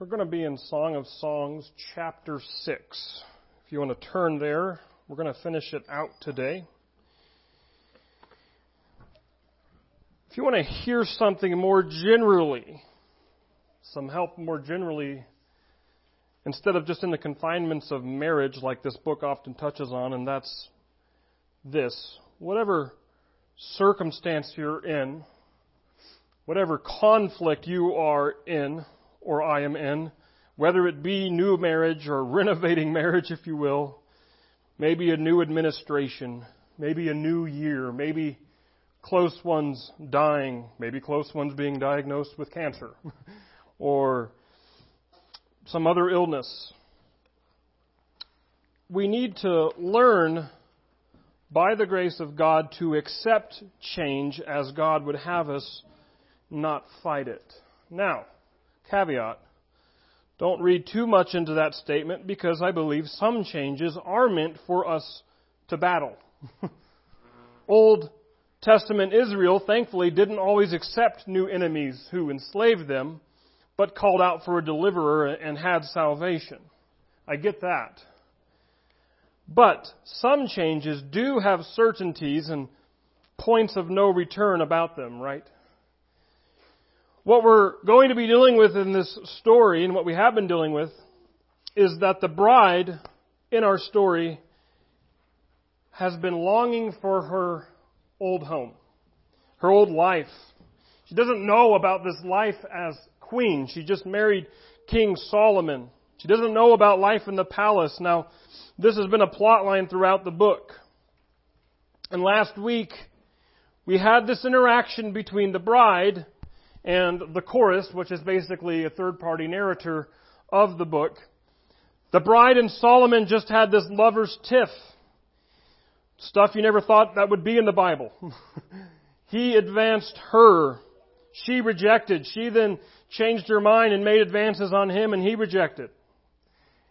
We're going to be in Song of Songs, chapter 6. If you want to turn there, we're going to finish it out today. If you want to hear something more generally, some help more generally, instead of just in the confinements of marriage, like this book often touches on, and that's this whatever circumstance you're in, whatever conflict you are in, or I am in, whether it be new marriage or renovating marriage, if you will, maybe a new administration, maybe a new year, maybe close ones dying, maybe close ones being diagnosed with cancer, or some other illness. We need to learn by the grace of God to accept change as God would have us, not fight it. Now, Caveat. Don't read too much into that statement because I believe some changes are meant for us to battle. Old Testament Israel, thankfully, didn't always accept new enemies who enslaved them, but called out for a deliverer and had salvation. I get that. But some changes do have certainties and points of no return about them, right? What we're going to be dealing with in this story, and what we have been dealing with, is that the bride in our story has been longing for her old home, her old life. She doesn't know about this life as queen. She just married King Solomon. She doesn't know about life in the palace. Now, this has been a plot line throughout the book. And last week, we had this interaction between the bride and the chorus, which is basically a third party narrator of the book. The bride and Solomon just had this lover's tiff. Stuff you never thought that would be in the Bible. he advanced her. She rejected. She then changed her mind and made advances on him and he rejected.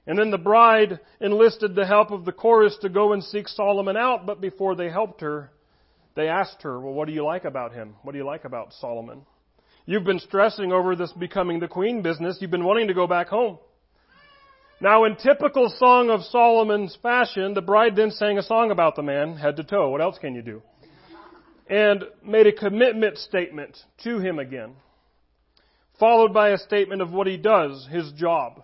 And then the bride enlisted the help of the chorus to go and seek Solomon out, but before they helped her, they asked her, well, what do you like about him? What do you like about Solomon? You've been stressing over this becoming the queen business. You've been wanting to go back home. Now, in typical Song of Solomon's fashion, the bride then sang a song about the man, head to toe. What else can you do? And made a commitment statement to him again, followed by a statement of what he does, his job.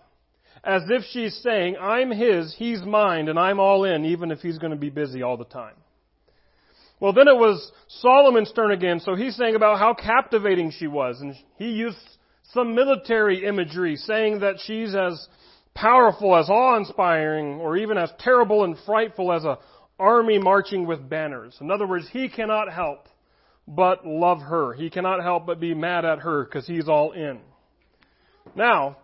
As if she's saying, I'm his, he's mine, and I'm all in, even if he's going to be busy all the time. Well, then it was Solomon's turn again, so he's saying about how captivating she was, and he used some military imagery, saying that she's as powerful, as awe-inspiring, or even as terrible and frightful as an army marching with banners. In other words, he cannot help but love her. He cannot help but be mad at her because he's all in. Now,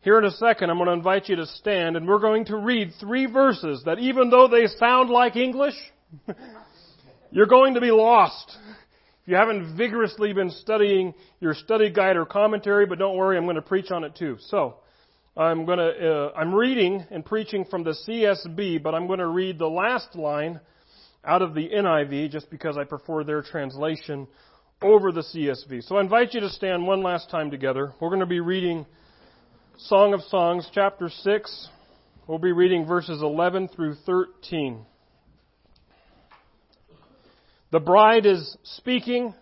here in a second, I'm going to invite you to stand and we're going to read three verses that even though they sound like English, You're going to be lost if you haven't vigorously been studying your study guide or commentary, but don't worry, I'm going to preach on it too. So, I'm going to, uh, I'm reading and preaching from the CSB, but I'm going to read the last line out of the NIV just because I prefer their translation over the CSB. So I invite you to stand one last time together. We're going to be reading Song of Songs, chapter 6. We'll be reading verses 11 through 13. The bride is speaking,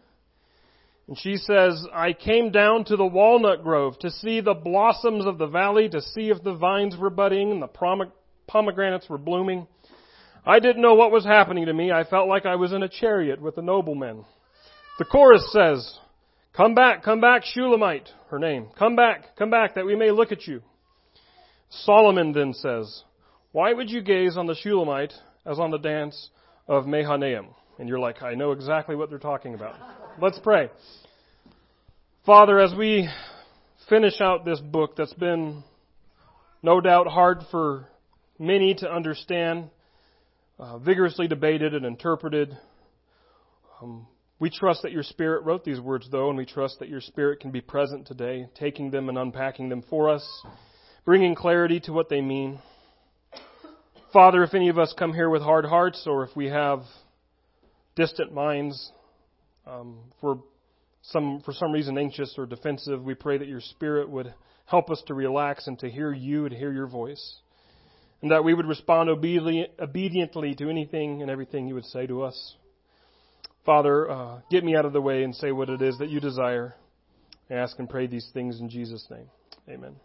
and she says, I came down to the walnut grove to see the blossoms of the valley, to see if the vines were budding and the pomegranates were blooming. I didn't know what was happening to me. I felt like I was in a chariot with the noblemen. The chorus says, Come back, come back, Shulamite, her name. Come back, come back, that we may look at you. Solomon then says, Why would you gaze on the Shulamite as on the dance of Mahanaim? And you're like, I know exactly what they're talking about. Let's pray. Father, as we finish out this book that's been no doubt hard for many to understand, uh, vigorously debated and interpreted, um, we trust that your Spirit wrote these words, though, and we trust that your Spirit can be present today, taking them and unpacking them for us, bringing clarity to what they mean. Father, if any of us come here with hard hearts, or if we have distant minds, um, for some for some reason anxious or defensive, we pray that your Spirit would help us to relax and to hear you and hear your voice. And that we would respond obediently to anything and everything you would say to us. Father, uh, get me out of the way and say what it is that you desire. I ask and pray these things in Jesus' name. Amen.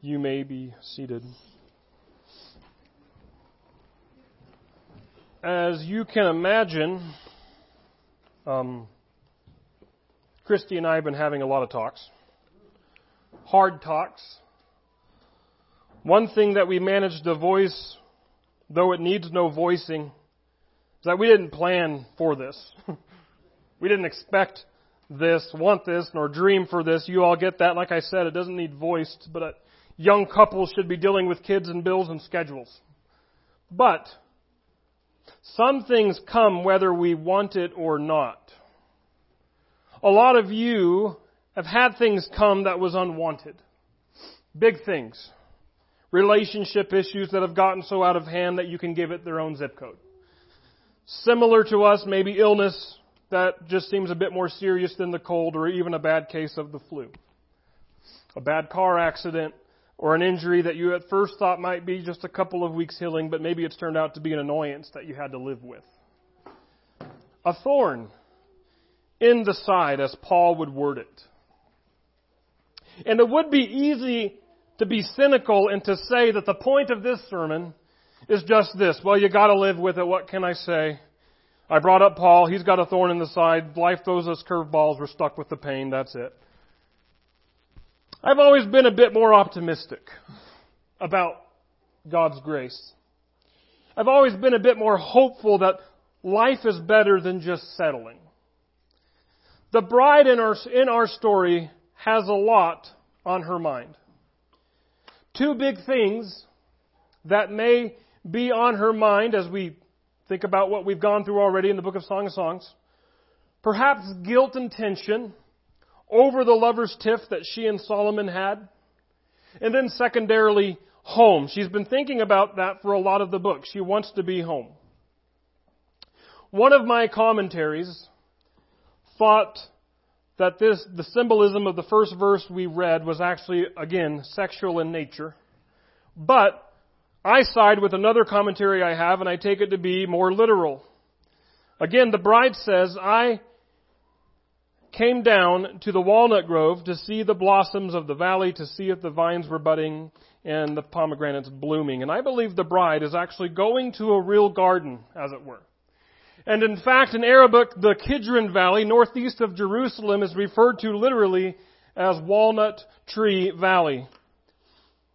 You may be seated. As you can imagine, um, Christy and I have been having a lot of talks, hard talks. One thing that we managed to voice, though it needs no voicing, is that we didn't plan for this. we didn't expect this, want this, nor dream for this. You all get that. Like I said, it doesn't need voiced, but young couples should be dealing with kids and bills and schedules. But some things come whether we want it or not a lot of you have had things come that was unwanted. Big things. Relationship issues that have gotten so out of hand that you can give it their own zip code. Similar to us, maybe illness that just seems a bit more serious than the cold or even a bad case of the flu. A bad car accident or an injury that you at first thought might be just a couple of weeks healing, but maybe it's turned out to be an annoyance that you had to live with. A thorn in the side, as Paul would word it. And it would be easy to be cynical and to say that the point of this sermon is just this. Well, you gotta live with it. What can I say? I brought up Paul. He's got a thorn in the side. Life throws us curveballs. We're stuck with the pain. That's it. I've always been a bit more optimistic about God's grace. I've always been a bit more hopeful that life is better than just settling. The bride in our, in our story has a lot on her mind. Two big things that may be on her mind as we think about what we've gone through already in the book of Song of Songs. Perhaps guilt and tension over the lover's tiff that she and Solomon had. And then secondarily, home. She's been thinking about that for a lot of the book. She wants to be home. One of my commentaries thought that this, the symbolism of the first verse we read was actually, again, sexual in nature. But I side with another commentary I have and I take it to be more literal. Again, the bride says, I came down to the walnut grove to see the blossoms of the valley, to see if the vines were budding and the pomegranates blooming. And I believe the bride is actually going to a real garden, as it were. And in fact, in Arabic, the Kidron Valley, northeast of Jerusalem, is referred to literally as Walnut Tree Valley.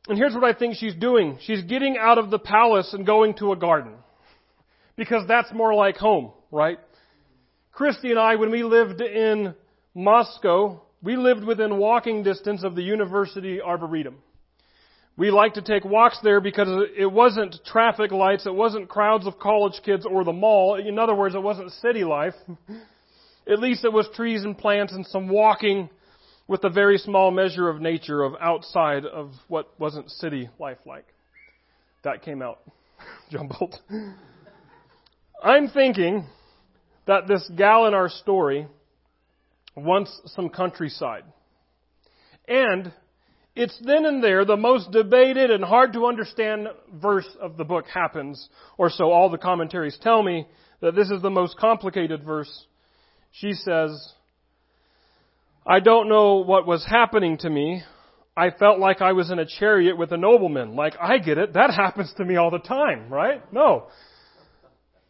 And here's what I think she's doing. She's getting out of the palace and going to a garden. Because that's more like home, right? Christy and I, when we lived in Moscow, we lived within walking distance of the University Arboretum. We liked to take walks there because it wasn't traffic lights, it wasn't crowds of college kids or the mall. In other words, it wasn't city life. At least it was trees and plants and some walking with a very small measure of nature of outside of what wasn't city life like. That came out jumbled. I'm thinking that this gal in our story wants some countryside. And it's then and there the most debated and hard to understand verse of the book happens, or so all the commentaries tell me that this is the most complicated verse. She says, I don't know what was happening to me. I felt like I was in a chariot with a nobleman. Like, I get it. That happens to me all the time, right? No.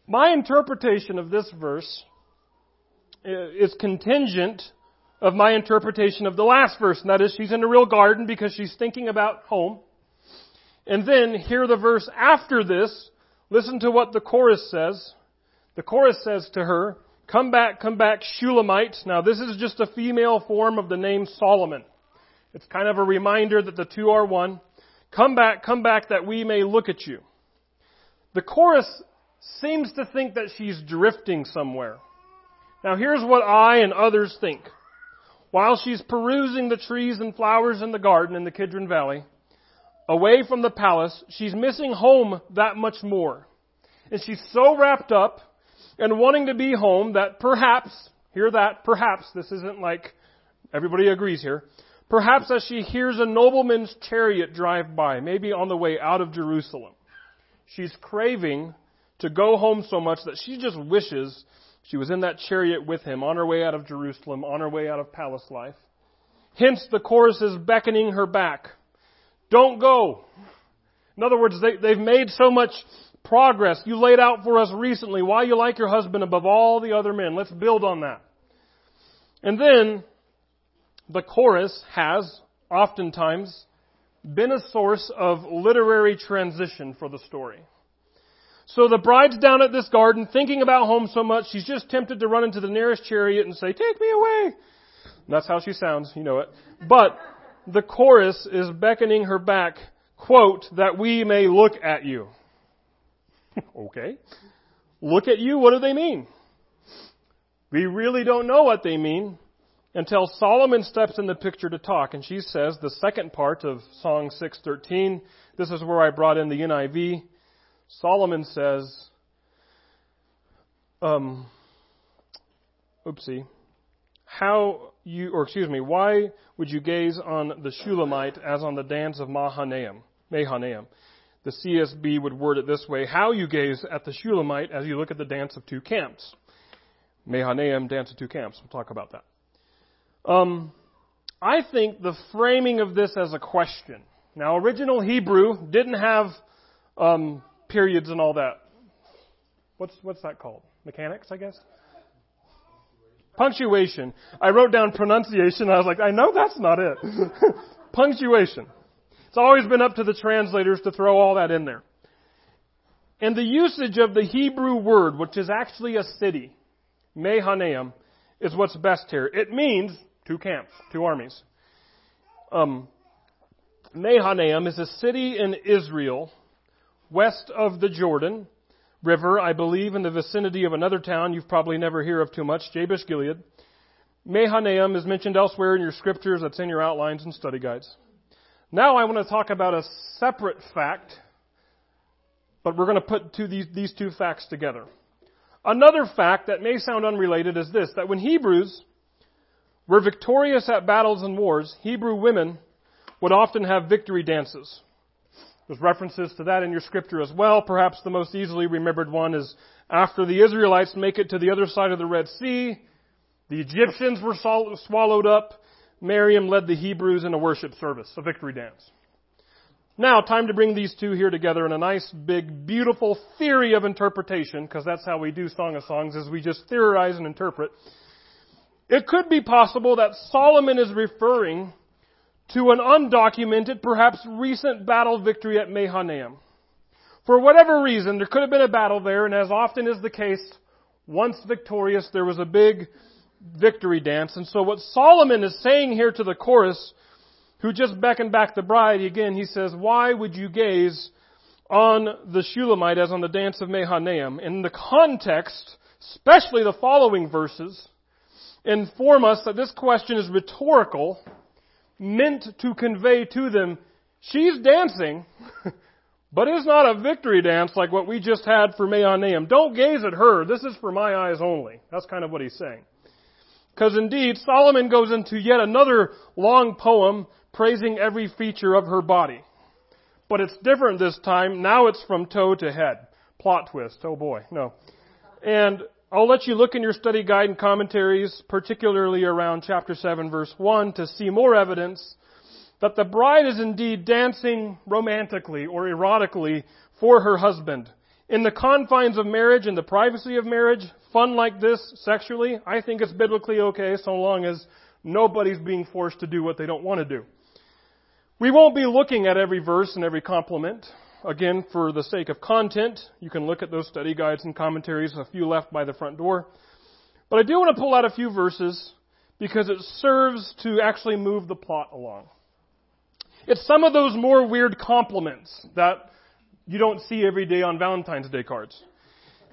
My interpretation of this verse Uh, is contingent of my interpretation of the last verse, and that is she's in a real garden because she's thinking about home. And then hear the verse after this. Listen to what the chorus says. The chorus says to her, Come back, come back, Shulamite. Now this is just a female form of the name Solomon. It's kind of a reminder that the two are one. Come back, come back that we may look at you. The chorus seems to think that she's drifting somewhere. Now here's what I and others think. While she's perusing the trees and flowers in the garden in the Kidron Valley, away from the palace, she's missing home that much more. And she's so wrapped up and wanting to be home that perhaps, hear that, perhaps, this isn't like everybody agrees here, Perhaps as she hears a nobleman's chariot drive by, maybe on the way out of Jerusalem. She's craving to go home so much that she just wishes she was in that chariot with him on her way out of Jerusalem, on her way out of palace life. Hence, the chorus is beckoning her back. Don't go. In other words, they, they've made so much progress. You laid out for us recently why you like your husband above all the other men. Let's build on that. And then, the chorus has, oftentimes, been a source of literary transition for the story. So the bride's down at this garden thinking about home so much, she's just tempted to run into the nearest chariot and say, Take me away. And that's how she sounds, you know it. But the chorus is beckoning her back, quote, that we may look at you. okay. Look at you, what do they mean? We really don't know what they mean until Solomon steps in the picture to talk and she says the second part of Song 613, this is where I brought in the NIV. Solomon says, um, oopsie, how you, or excuse me, why would you gaze on the Shulamite as on the dance of Mahanaim? Mahanaim. The CSB would word it this way, how you gaze at the Shulamite as you look at the dance of two camps. Mahanaim, dance of two camps. We'll talk about that. Um, I think the framing of this as a question. Now, original Hebrew didn't have um, periods and all that. What's what's that called? Mechanics, I guess. Punctuation. I wrote down pronunciation. I was like, I know that's not it. Punctuation. It's always been up to the translators to throw all that in there. And the usage of the Hebrew word, which is actually a city, Mahanaim, is what's best here. It means two camps, two armies. Um, Mahanaim is a city in Israel west of the Jordan River, I believe in the vicinity of another town you've probably never hear of too much, Jabesh Gilead. Mahanaim is mentioned elsewhere in your scriptures, that's in your outlines and study guides. Now I want to talk about a separate fact, but we're going to put two, these, these two facts together. Another fact that may sound unrelated is this, that when Hebrews were victorious at battles and wars, Hebrew women would often have victory dances. There's references to that in your scripture as well. Perhaps the most easily remembered one is after the Israelites make it to the other side of the Red Sea, the Egyptians were swallowed up. Miriam led the Hebrews in a worship service, a victory dance. Now, time to bring these two here together in a nice, big, beautiful theory of interpretation, because that's how we do Song of Songs, is we just theorize and interpret. It could be possible that Solomon is referring to an undocumented, perhaps recent battle victory at Mahanaim. For whatever reason, there could have been a battle there, and as often is the case, once victorious, there was a big victory dance. And so what Solomon is saying here to the chorus, who just beckoned back the bride, again, he says, Why would you gaze on the Shulamite as on the dance of Mahanaim? In the context, especially the following verses, inform us that this question is rhetorical meant to convey to them, she's dancing, but it's not a victory dance like what we just had for Mahanaim. Don't gaze at her. This is for my eyes only. That's kind of what he's saying. Because indeed, Solomon goes into yet another long poem praising every feature of her body. But it's different this time. Now it's from toe to head. Plot twist. Oh boy. No. And I'll let you look in your study guide and commentaries, particularly around chapter 7 verse 1, to see more evidence that the bride is indeed dancing romantically or erotically for her husband. In the confines of marriage, in the privacy of marriage, fun like this sexually, I think it's biblically okay so long as nobody's being forced to do what they don't want to do. We won't be looking at every verse and every compliment. Again, for the sake of content, you can look at those study guides and commentaries, a few left by the front door. But I do want to pull out a few verses because it serves to actually move the plot along. It's some of those more weird compliments that you don't see every day on Valentine's Day cards.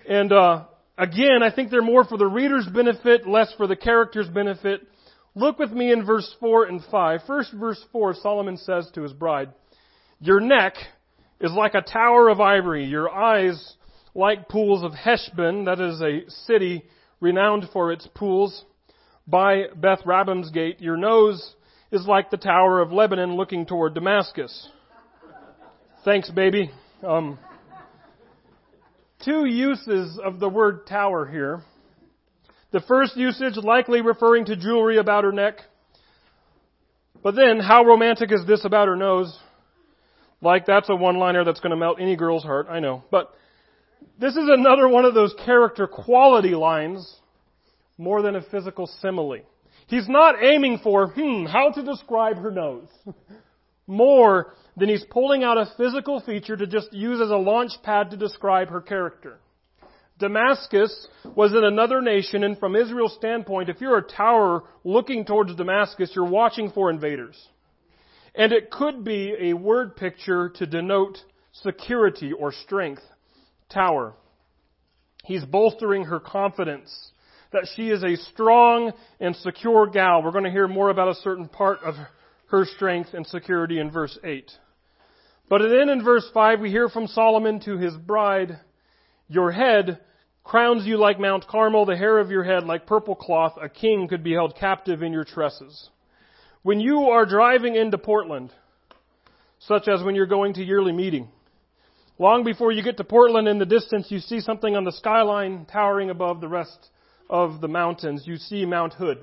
And uh, again, I think they're more for the reader's benefit, less for the character's benefit. Look with me in verse 4 and 5. First, verse 4, Solomon says to his bride, Your neck is like a tower of ivory, your eyes like pools of Heshbon, that is a city renowned for its pools, by Beth gate. Your nose is like the Tower of Lebanon looking toward Damascus. Thanks, baby. Um, two uses of the word tower here. The first usage likely referring to jewelry about her neck. But then, how romantic is this about her nose? Like that's a one-liner that's going to melt any girl's heart, I know. But this is another one of those character quality lines more than a physical simile. He's not aiming for, hmm, how to describe her nose. more than he's pulling out a physical feature to just use as a launch pad to describe her character. Damascus was in another nation, and from Israel's standpoint, if you're a tower looking towards Damascus, you're watching for invaders. And it could be a word picture to denote security or strength. Tower. He's bolstering her confidence that she is a strong and secure gal. We're going to hear more about a certain part of her strength and security in verse 8. But then in verse 5, we hear from Solomon to his bride, Your head crowns you like Mount Carmel, the hair of your head like purple cloth. A king could be held captive in your tresses. When you are driving into Portland, such as when you're going to yearly meeting, long before you get to Portland in the distance, you see something on the skyline towering above the rest of the mountains. You see Mount Hood.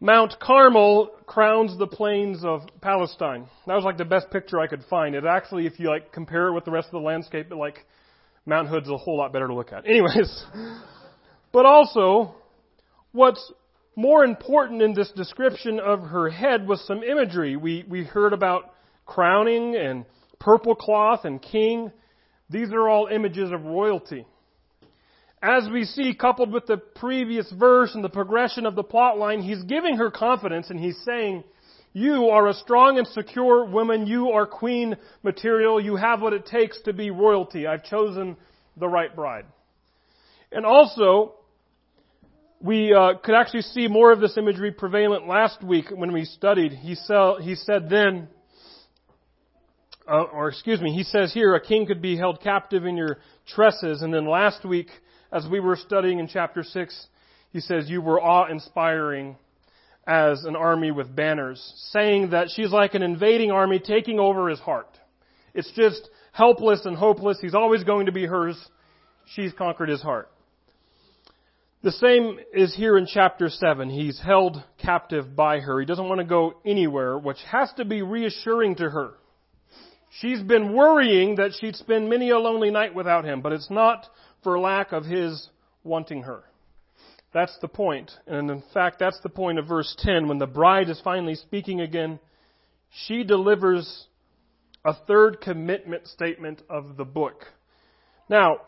Mount Carmel crowns the plains of Palestine. That was like the best picture I could find. It actually, if you like compare it with the rest of the landscape, like Mount Hood's a whole lot better to look at. Anyways, but also, what's more important in this description of her head was some imagery. We we heard about crowning and purple cloth and king. These are all images of royalty as we see coupled with the previous verse and the progression of the plot line, he's giving her confidence and he's saying, you are a strong and secure woman. You are queen material. You have what it takes to be royalty. I've chosen the right bride. And also, we uh, could actually see more of this imagery prevalent last week when we studied. He, he said then, uh, or excuse me, he says here, a king could be held captive in your tresses. And then last week, as we were studying in chapter 6, he says, You were awe inspiring as an army with banners, saying that she's like an invading army taking over his heart. It's just helpless and hopeless. He's always going to be hers. She's conquered his heart. The same is here in chapter 7. He's held captive by her. He doesn't want to go anywhere, which has to be reassuring to her. She's been worrying that she'd spend many a lonely night without him, but it's not for lack of his wanting her. That's the point. And in fact, that's the point of verse 10. When the bride is finally speaking again, she delivers a third commitment statement of the book. Now,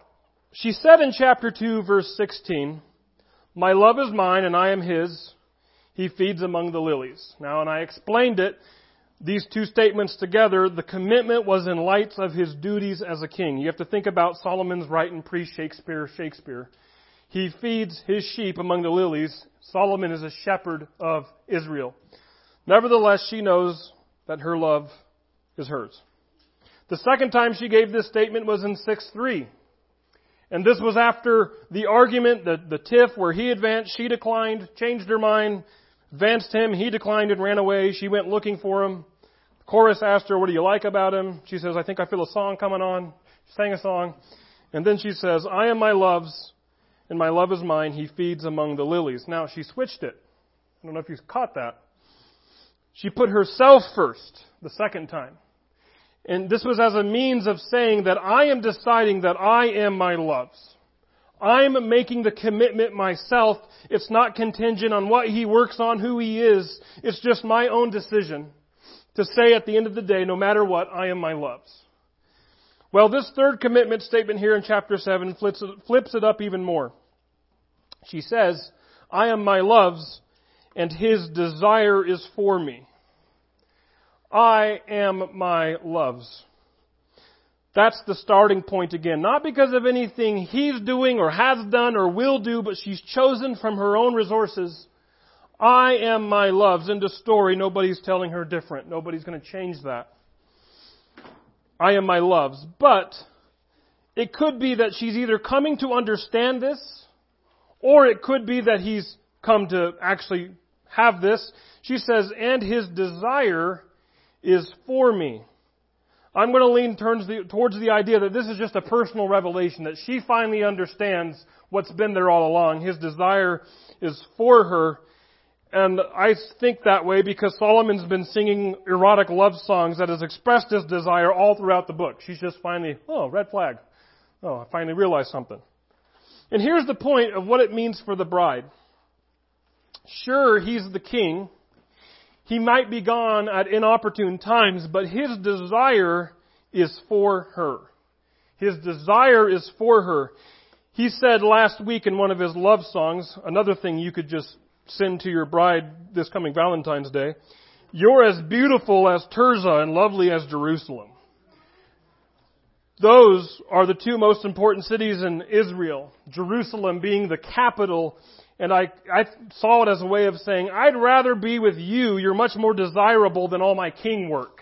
she said in chapter 2, verse 16, My love is mine and I am his. He feeds among the lilies. Now, and I explained it these two statements together, the commitment was in light of his duties as a king. You have to think about Solomon's writing pre-Shakespeare, Shakespeare. He feeds his sheep among the lilies. Solomon is a shepherd of Israel. Nevertheless, she knows that her love is hers. The second time she gave this statement was in 6-3. And this was after the argument, the, the tiff where he advanced, she declined, changed her mind, advanced him, he declined and ran away. She went looking for him. The chorus asked her, what do you like about him? She says, I think I feel a song coming on. She sang a song. And then she says, I am my love's, and my love is mine. He feeds among the lilies. Now, she switched it. I don't know if you caught that. She put herself first the second time. And this was as a means of saying that I am deciding that I am my love's. I'm making the commitment myself. It's not contingent on what he works on, who he is. It's just my own decision to say at the end of the day, no matter what, I am my love's. Well, this third commitment statement here in chapter 7 flips it, flips it up even more. She says, I am my love's, and his desire is for me. I am my love's. That's the starting point again. Not because of anything he's doing or has done or will do, but she's chosen from her own resources. I am my love's. End of story. Nobody's telling her different. Nobody's going to change that. I am my love's. But it could be that she's either coming to understand this, or it could be that he's come to actually have this. She says, and his desire is for me. I'm going to lean towards the, towards the idea that this is just a personal revelation, that she finally understands what's been there all along. His desire is for her. And I think that way because Solomon's been singing erotic love songs that has expressed his desire all throughout the book. She's just finally, oh, red flag. Oh, I finally realized something. And here's the point of what it means for the bride. Sure, he's the king, he might be gone at inopportune times, but his desire is for her. His desire is for her. He said last week in one of his love songs, another thing you could just send to your bride this coming Valentine's Day, you're as beautiful as Tirzah and lovely as Jerusalem. Those are the two most important cities in Israel. Jerusalem being the capital and I, I saw it as a way of saying, I'd rather be with you. You're much more desirable than all my king work.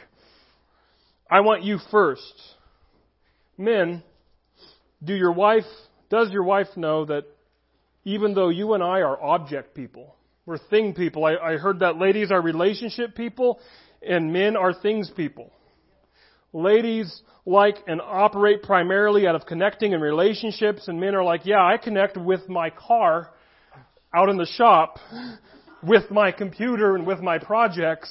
I want you first. Men, do your wife, does your wife know that even though you and I are object people, we're thing people. I, I heard that ladies are relationship people and men are things people. Ladies like and operate primarily out of connecting and relationships and men are like, yeah, I connect with my car out in the shop with my computer and with my projects.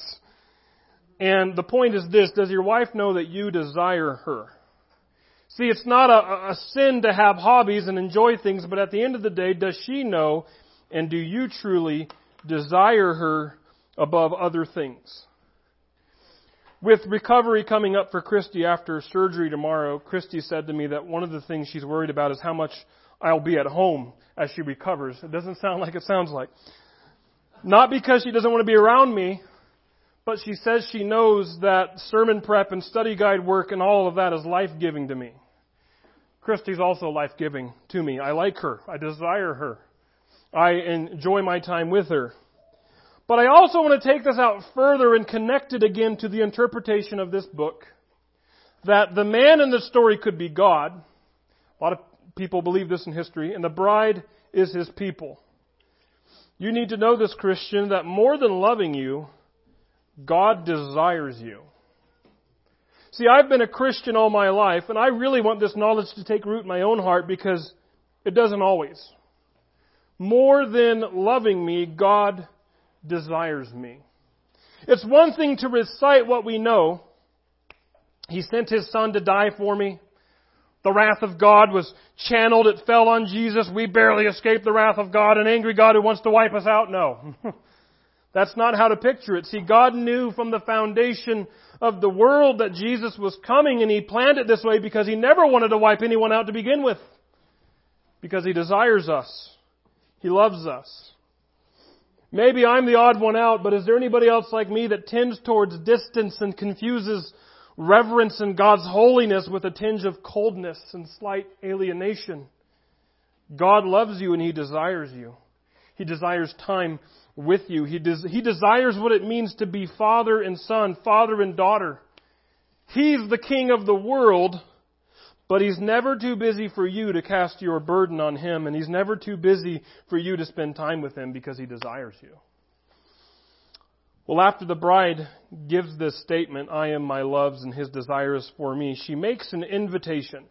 And the point is this, does your wife know that you desire her? See, it's not a, a, sin to have hobbies and enjoy things, but at the end of the day, does she know and do you truly desire her above other things? With recovery coming up for Christy after surgery tomorrow, Christy said to me that one of the things she's worried about is how much I'll be at home as she recovers. It doesn't sound like it sounds like. Not because she doesn't want to be around me, but she says she knows that sermon prep and study guide work and all of that is life giving to me. Christy's also life giving to me. I like her. I desire her. I enjoy my time with her. But I also want to take this out further and connect it again to the interpretation of this book. That the man in the story could be God. A lot of people believe this in history, and the bride is his people. You need to know this, Christian, that more than loving you, God desires you. See, I've been a Christian all my life, and I really want this knowledge to take root in my own heart because it doesn't always. More than loving me, God desires me. It's one thing to recite what we know. He sent His Son to die for me. The wrath of God was channeled. It fell on Jesus. We barely escaped the wrath of God, an angry God who wants to wipe us out. No. That's not how to picture it. See, God knew from the foundation of the world that Jesus was coming and He planned it this way because He never wanted to wipe anyone out to begin with. Because He desires us. He loves us. Maybe I'm the odd one out, but is there anybody else like me that tends towards distance and confuses reverence in God's holiness with a tinge of coldness and slight alienation. God loves you and He desires you. He desires time with you. He, des- he desires what it means to be father and son, father and daughter. He's the king of the world, but He's never too busy for you to cast your burden on Him, and He's never too busy for you to spend time with Him because He desires you. Well, after the bride gives this statement, I am my love's and his desire is for me, she makes an invitation.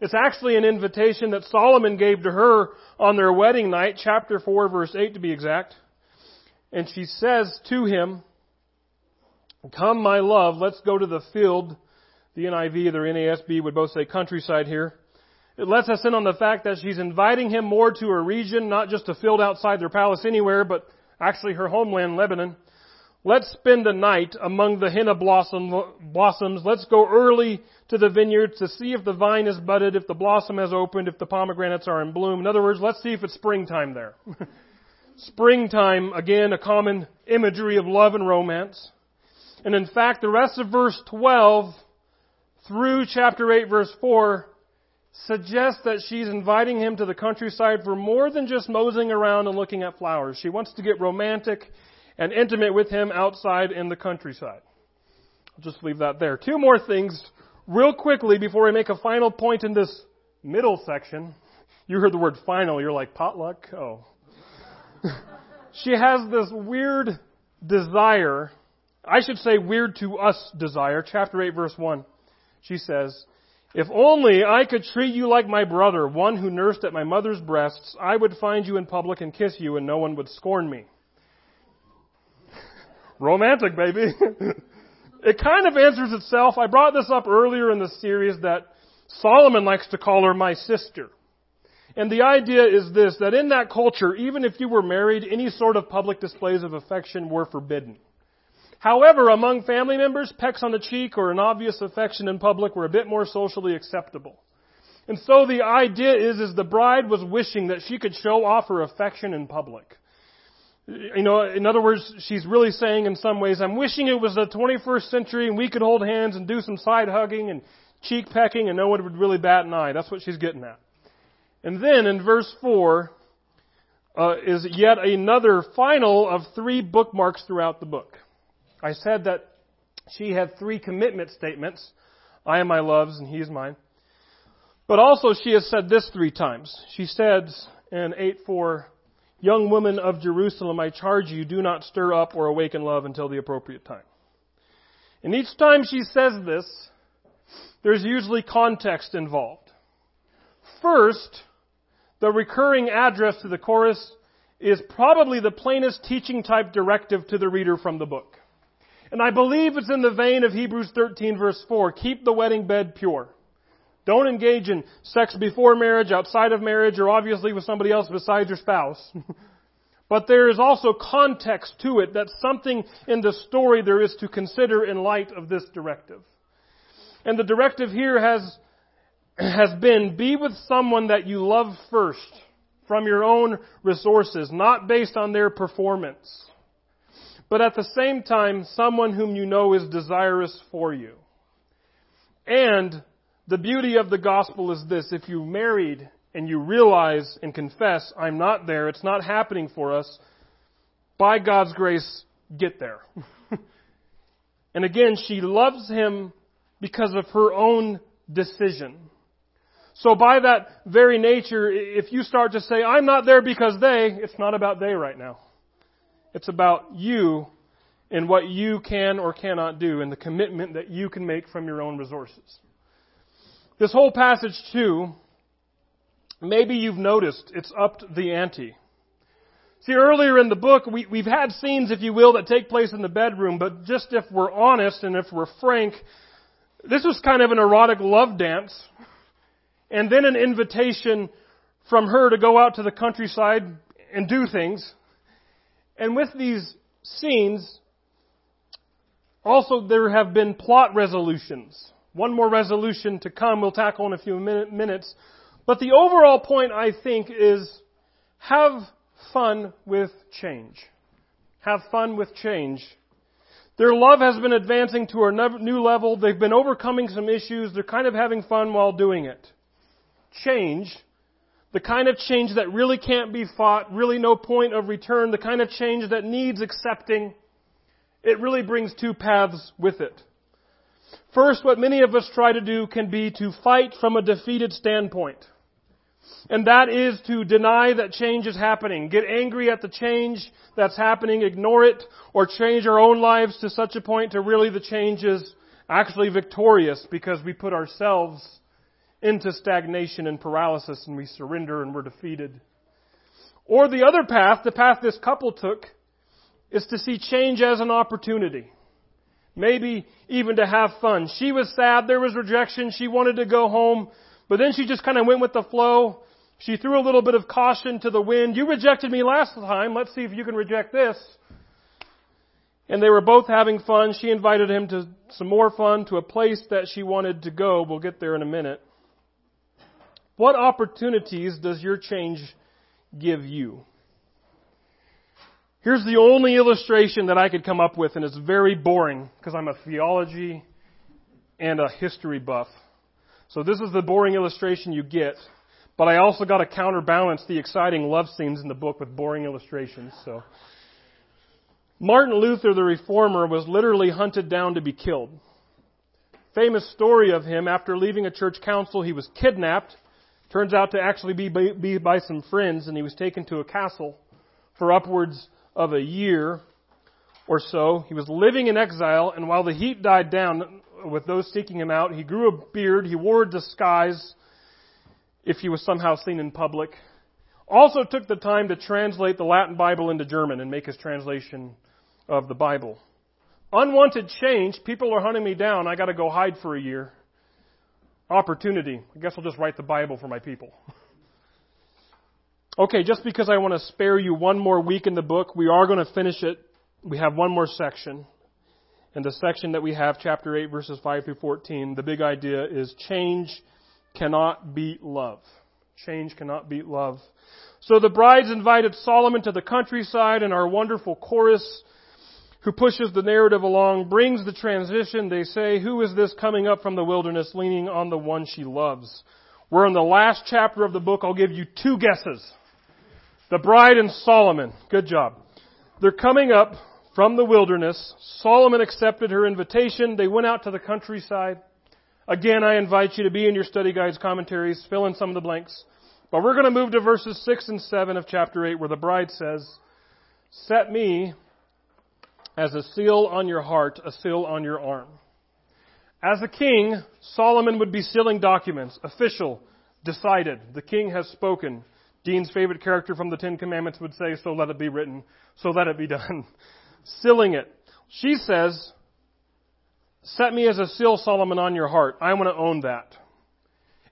It's actually an invitation that Solomon gave to her on their wedding night, chapter 4, verse 8 to be exact. And she says to him, Come, my love, let's go to the field. The NIV or the NASB would both say countryside here. It lets us in on the fact that she's inviting him more to a region, not just a field outside their palace anywhere, but actually her homeland, Lebanon. Let's spend the night among the henna blossom, blossoms. Let's go early to the vineyard to see if the vine is budded, if the blossom has opened, if the pomegranates are in bloom. In other words, let's see if it's springtime there. springtime, again, a common imagery of love and romance. And in fact, the rest of verse 12 through chapter 8 verse 4 suggests that she's inviting him to the countryside for more than just moseying around and looking at flowers. She wants to get romantic and intimate with him outside in the countryside. I'll just leave that there. Two more things real quickly before we make a final point in this middle section. You heard the word final, you're like, potluck? Oh. she has this weird desire. I should say weird to us desire. Chapter 8 verse 1. She says, if only I could treat you like my brother, one who nursed at my mother's breasts, I would find you in public and kiss you and no one would scorn me. Romantic, baby. it kind of answers itself. I brought this up earlier in the series that Solomon likes to call her my sister. And the idea is this, that in that culture, even if you were married, any sort of public displays of affection were forbidden. However, among family members, pecks on the cheek or an obvious affection in public were a bit more socially acceptable. And so the idea is, is the bride was wishing that she could show off her affection in public. You know, in other words, she's really saying in some ways, I'm wishing it was the 21st century and we could hold hands and do some side hugging and cheek pecking and no one would really bat an eye. That's what she's getting at. And then in verse 4 uh, is yet another final of three bookmarks throughout the book. I said that she had three commitment statements. I am my love's and he is mine. But also she has said this three times. She says in 8 4, Young woman of Jerusalem, I charge you, do not stir up or awaken love until the appropriate time. And each time she says this, there's usually context involved. First, the recurring address to the chorus is probably the plainest teaching type directive to the reader from the book. And I believe it's in the vein of Hebrews 13 verse 4. Keep the wedding bed pure. Don't engage in sex before marriage, outside of marriage, or obviously with somebody else besides your spouse. but there is also context to it that something in the story there is to consider in light of this directive. And the directive here has, has been be with someone that you love first from your own resources, not based on their performance. But at the same time, someone whom you know is desirous for you. And the beauty of the gospel is this if you married and you realize and confess, I'm not there, it's not happening for us, by God's grace, get there. and again, she loves him because of her own decision. So by that very nature, if you start to say, I'm not there because they, it's not about they right now. It's about you and what you can or cannot do and the commitment that you can make from your own resources. This whole passage too, maybe you've noticed it's upped the ante. See, earlier in the book, we, we've had scenes, if you will, that take place in the bedroom, but just if we're honest and if we're frank, this was kind of an erotic love dance, and then an invitation from her to go out to the countryside and do things. And with these scenes, also there have been plot resolutions. One more resolution to come we'll tackle in a few minutes. But the overall point, I think, is have fun with change. Have fun with change. Their love has been advancing to a new level. They've been overcoming some issues. They're kind of having fun while doing it. Change the kind of change that really can't be fought, really no point of return, the kind of change that needs accepting, it really brings two paths with it. First, what many of us try to do can be to fight from a defeated standpoint. And that is to deny that change is happening, get angry at the change that's happening, ignore it, or change our own lives to such a point to really the change is actually victorious because we put ourselves into stagnation and paralysis and we surrender and we're defeated. Or the other path, the path this couple took, is to see change as an opportunity. Maybe even to have fun. She was sad, there was rejection, she wanted to go home, but then she just kind of went with the flow. She threw a little bit of caution to the wind. You rejected me last time, let's see if you can reject this. And they were both having fun. She invited him to some more fun, to a place that she wanted to go. We'll get there in a minute. What opportunities does your change give you? Here's the only illustration that I could come up with, and it's very boring because I'm a theology and a history buff. So this is the boring illustration you get. But I also got to counterbalance the exciting love scenes in the book with boring illustrations. So Martin Luther, the reformer, was literally hunted down to be killed. Famous story of him, after leaving a church council, he was kidnapped Turns out to actually be, be by some friends, and he was taken to a castle for upwards of a year or so. He was living in exile, and while the heat died down with those seeking him out, he grew a beard, he wore a disguise if he was somehow seen in public. Also took the time to translate the Latin Bible into German and make his translation of the Bible. Unwanted change, people are hunting me down, I gotta go hide for a year. Opportunity, I guess I'll just write the Bible for my people. Okay, just because I want to spare you one more week in the book, we are going to finish it. We have one more section. And the section that we have, chapter 8, verses 5 through 14, the big idea is change cannot beat love. Change cannot beat love. So the brides invited Solomon to the countryside, and our wonderful chorus, who pushes the narrative along, brings the transition. They say, Who is this coming up from the wilderness, leaning on the one she loves? We're in the last chapter of the book. I'll give you two guesses. The bride and Solomon. Good job. They're coming up from the wilderness. Solomon accepted her invitation. They went out to the countryside. Again, I invite you to be in your study guides, commentaries, fill in some of the blanks. But we're going to move to verses 6 and 7 of chapter 8 where the bride says, Set me as a seal on your heart, a seal on your arm. As a king, Solomon would be sealing documents, official, decided. The king has spoken. Dean's favorite character from the Ten Commandments would say, So let it be written, so let it be done. Sealing it. She says, Set me as a seal, Solomon, on your heart. I want to own that.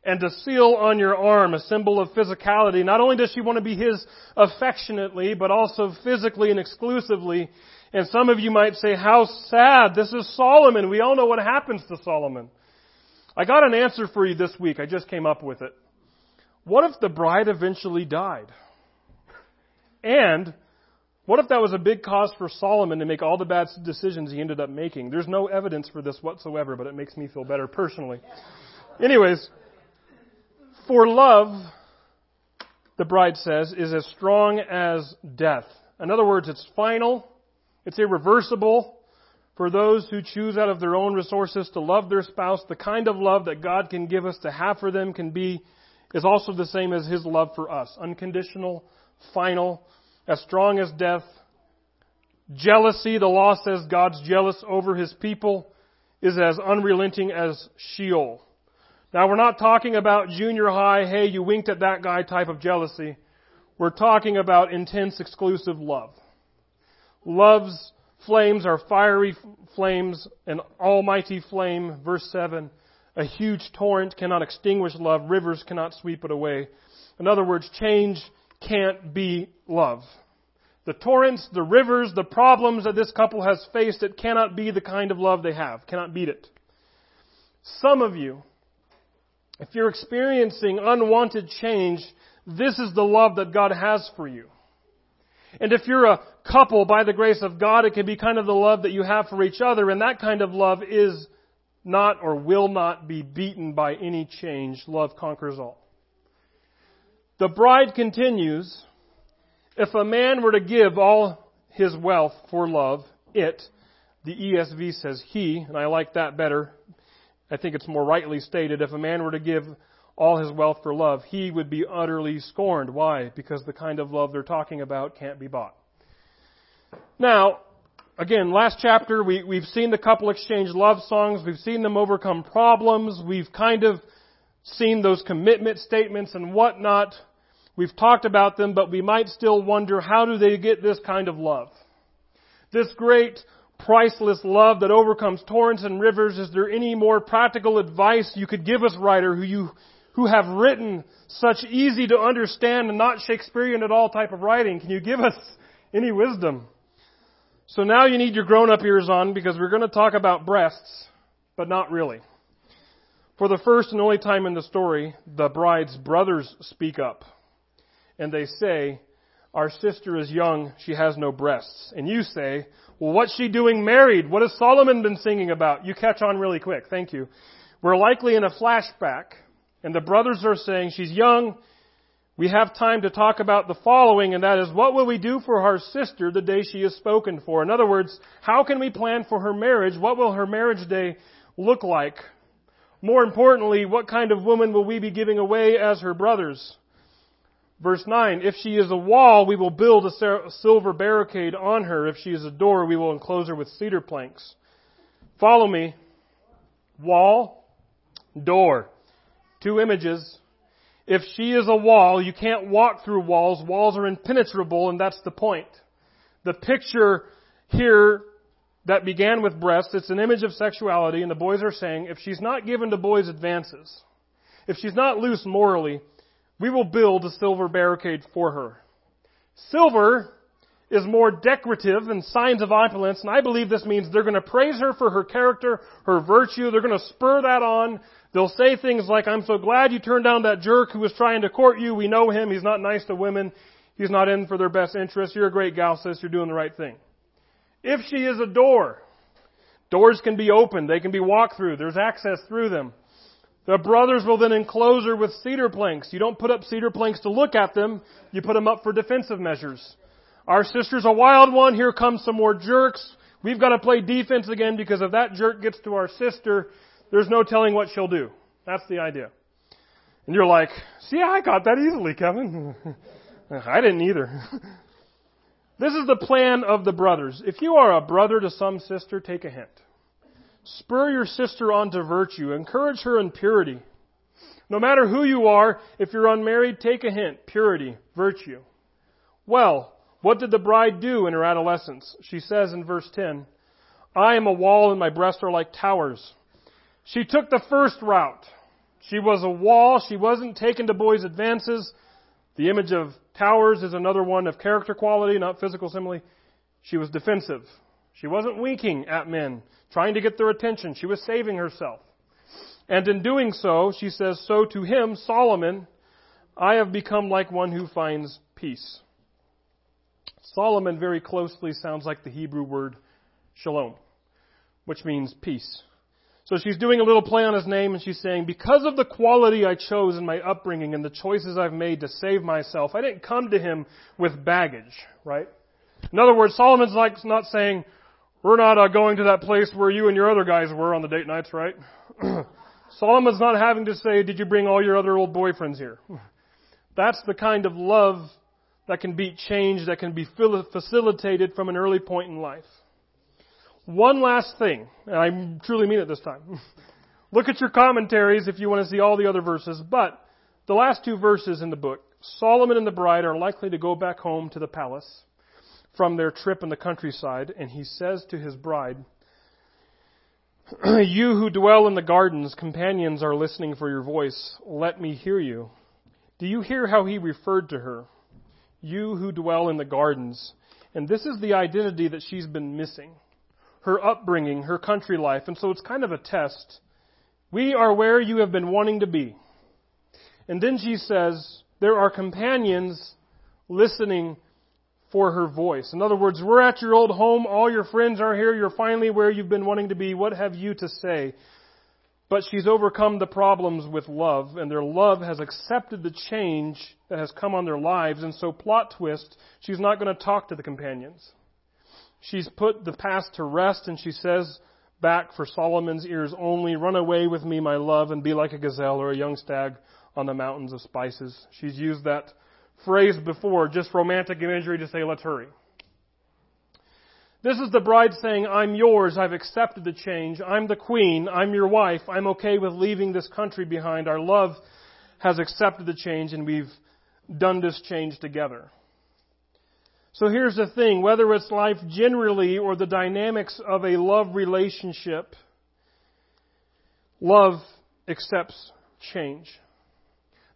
And a seal on your arm, a symbol of physicality. Not only does she want to be his affectionately, but also physically and exclusively. And some of you might say, How sad. This is Solomon. We all know what happens to Solomon. I got an answer for you this week. I just came up with it. What if the bride eventually died? And what if that was a big cause for Solomon to make all the bad decisions he ended up making? There's no evidence for this whatsoever, but it makes me feel better personally. Anyways, for love, the bride says, is as strong as death. In other words, it's final, it's irreversible. For those who choose out of their own resources to love their spouse, the kind of love that God can give us to have for them can be is also the same as his love for us unconditional, final, as strong as death. Jealousy, the law says God's jealous over his people, is as unrelenting as Sheol. Now, we're not talking about junior high, hey, you winked at that guy type of jealousy. We're talking about intense, exclusive love. Love's flames are fiery flames, an almighty flame, verse 7 a huge torrent cannot extinguish love. Rivers cannot sweep it away. In other words, change can't be love. The torrents, the rivers, the problems that this couple has faced, it cannot be the kind of love they have. Cannot beat it. Some of you, if you're experiencing unwanted change, this is the love that God has for you. And if you're a couple, by the grace of God, it can be kind of the love that you have for each other, and that kind of love is not or will not be beaten by any change. Love conquers all. The bride continues, if a man were to give all his wealth for love, it, the ESV says he, and I like that better. I think it's more rightly stated. If a man were to give all his wealth for love, he would be utterly scorned. Why? Because the kind of love they're talking about can't be bought. Now, again, last chapter, we, we've seen the couple exchange love songs. We've seen them overcome problems. We've kind of seen those commitment statements and whatnot. We've talked about them, but we might still wonder how do they get this kind of love? This great, priceless love that overcomes torrents and rivers. Is there any more practical advice you could give us, writer, who you, who have written such easy to understand and not Shakespearean at all type of writing? Can you give us any wisdom? So now you need your grown up ears on because we're going to talk about breasts, but not really. For the first and only time in the story, the bride's brothers speak up. And they say, Our sister is young, she has no breasts. And you say, Well, what's she doing married? What has Solomon been singing about? You catch on really quick. Thank you. We're likely in a flashback, and the brothers are saying, She's young, we have time to talk about the following, and that is, what will we do for our sister the day she is spoken for? In other words, how can we plan for her marriage? What will her marriage day look like? More importantly, what kind of woman will we be giving away as her brothers? Verse 9, if she is a wall, we will build a silver barricade on her. If she is a door, we will enclose her with cedar planks. Follow me. Wall, door. Two images. If she is a wall, you can't walk through walls. Walls are impenetrable, and that's the point. The picture here that began with breasts, it's an image of sexuality, and the boys are saying, if she's not given to boys' advances, if she's not loose morally, we will build a silver barricade for her. Silver is more decorative and signs of opulence, and I believe this means they're going to praise her for her character, her virtue. They're going to spur that on. They'll say things like, I'm so glad you turned down that jerk who was trying to court you. We know him. He's not nice to women. He's not in for their best interest. You're a great gal, sis. You're doing the right thing. If she is a door, doors can be opened. They can be walked through. There's access through them. The brothers will then enclose her with cedar planks. You don't put up cedar planks to look at them. You put them up for defensive measures. Our sister's a wild one. Here comes some more jerks. We've got to play defense again because if that jerk gets to our sister, there's no telling what she'll do. That's the idea. And you're like, see, I got that easily, Kevin. I didn't either. this is the plan of the brothers. If you are a brother to some sister, take a hint. Spur your sister on to virtue. Encourage her in purity. No matter who you are, if you're unmarried, take a hint. Purity, virtue. Well, what did the bride do in her adolescence? She says in verse 10, I am a wall and my breasts are like towers. She took the first route. She was a wall. She wasn't taken to boys' advances. The image of towers is another one of character quality, not physical simile. She was defensive. She wasn't winking at men, trying to get their attention. She was saving herself. And in doing so, she says, So to him, Solomon, I have become like one who finds peace. Solomon very closely sounds like the Hebrew word shalom, which means peace. So she's doing a little play on his name and she's saying, because of the quality I chose in my upbringing and the choices I've made to save myself, I didn't come to him with baggage, right? In other words, Solomon's like not saying, we're not uh, going to that place where you and your other guys were on the date nights, right? Solomon's not having to say, did you bring all your other old boyfriends here? That's the kind of love that can be changed, that can be facilitated from an early point in life. One last thing, and I truly mean it this time. Look at your commentaries if you want to see all the other verses, but the last two verses in the book, Solomon and the bride are likely to go back home to the palace from their trip in the countryside, and he says to his bride, You who dwell in the gardens, companions are listening for your voice. Let me hear you. Do you hear how he referred to her? You who dwell in the gardens. And this is the identity that she's been missing her upbringing, her country life. And so it's kind of a test. We are where you have been wanting to be. And then she says, There are companions listening for her voice. In other words, we're at your old home, all your friends are here, you're finally where you've been wanting to be. What have you to say? But she's overcome the problems with love, and their love has accepted the change that has come on their lives, and so, plot twist, she's not going to talk to the companions. She's put the past to rest, and she says back for Solomon's ears only, Run away with me, my love, and be like a gazelle or a young stag on the mountains of spices. She's used that phrase before, just romantic imagery to say, let's hurry. This is the bride saying, I'm yours, I've accepted the change, I'm the queen, I'm your wife, I'm okay with leaving this country behind. Our love has accepted the change and we've done this change together. So here's the thing, whether it's life generally or the dynamics of a love relationship, love accepts change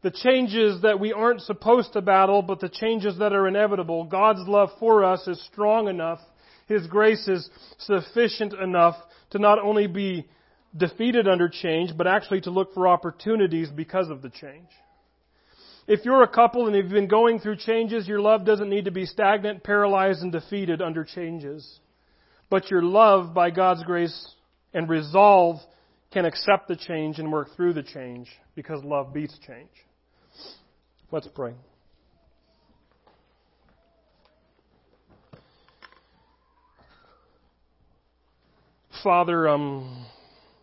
the changes that we aren't supposed to battle, but the changes that are inevitable. God's love for us is strong enough. His grace is sufficient enough to not only be defeated under change, but actually to look for opportunities because of the change. If you're a couple and you've been going through changes, your love doesn't need to be stagnant, paralyzed, and defeated under changes. But your love, by God's grace and resolve, can accept the change and work through the change because love beats change. Let's pray. Father, um,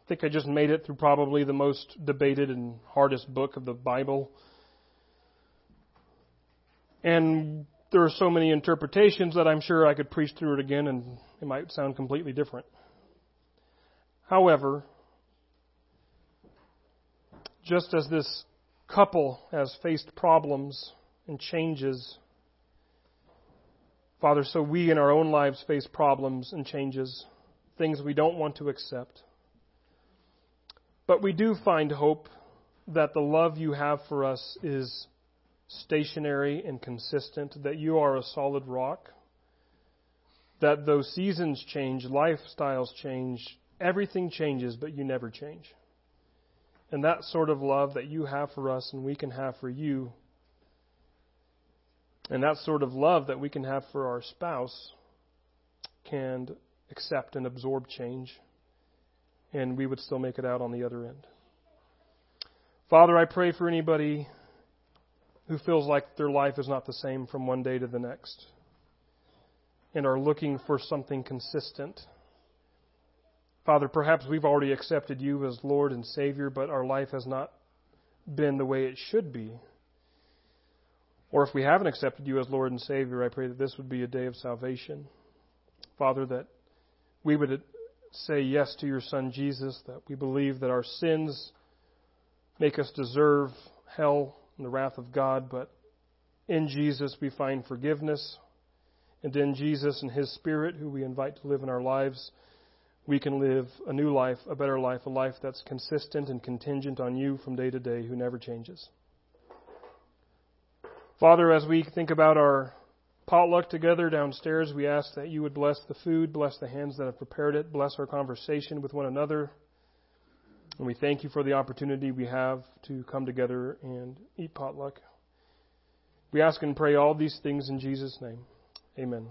I think I just made it through probably the most debated and hardest book of the Bible. And there are so many interpretations that I'm sure I could preach through it again and it might sound completely different. However, just as this couple has faced problems and changes, Father, so we in our own lives face problems and changes, things we don't want to accept. But we do find hope that the love you have for us is stationary and consistent, that you are a solid rock, that though seasons change, lifestyles change, everything changes, but you never change. And that sort of love that you have for us and we can have for you, and that sort of love that we can have for our spouse, can accept and absorb change, and we would still make it out on the other end. Father, I pray for anybody who feels like their life is not the same from one day to the next and are looking for something consistent. Father, perhaps we've already accepted you as Lord and Savior, but our life has not been the way it should be. Or if we haven't accepted you as Lord and Savior, I pray that this would be a day of salvation. Father, that we would say yes to your Son Jesus, that we believe that our sins make us deserve hell and the wrath of God, but in Jesus we find forgiveness. And in Jesus and His Spirit, who we invite to live in our lives, we can live a new life, a better life, a life that's consistent and contingent on you from day to day, who never changes. Father, as we think about our potluck together downstairs, we ask that you would bless the food, bless the hands that have prepared it, bless our conversation with one another. And we thank you for the opportunity we have to come together and eat potluck. We ask and pray all these things in Jesus' name. Amen.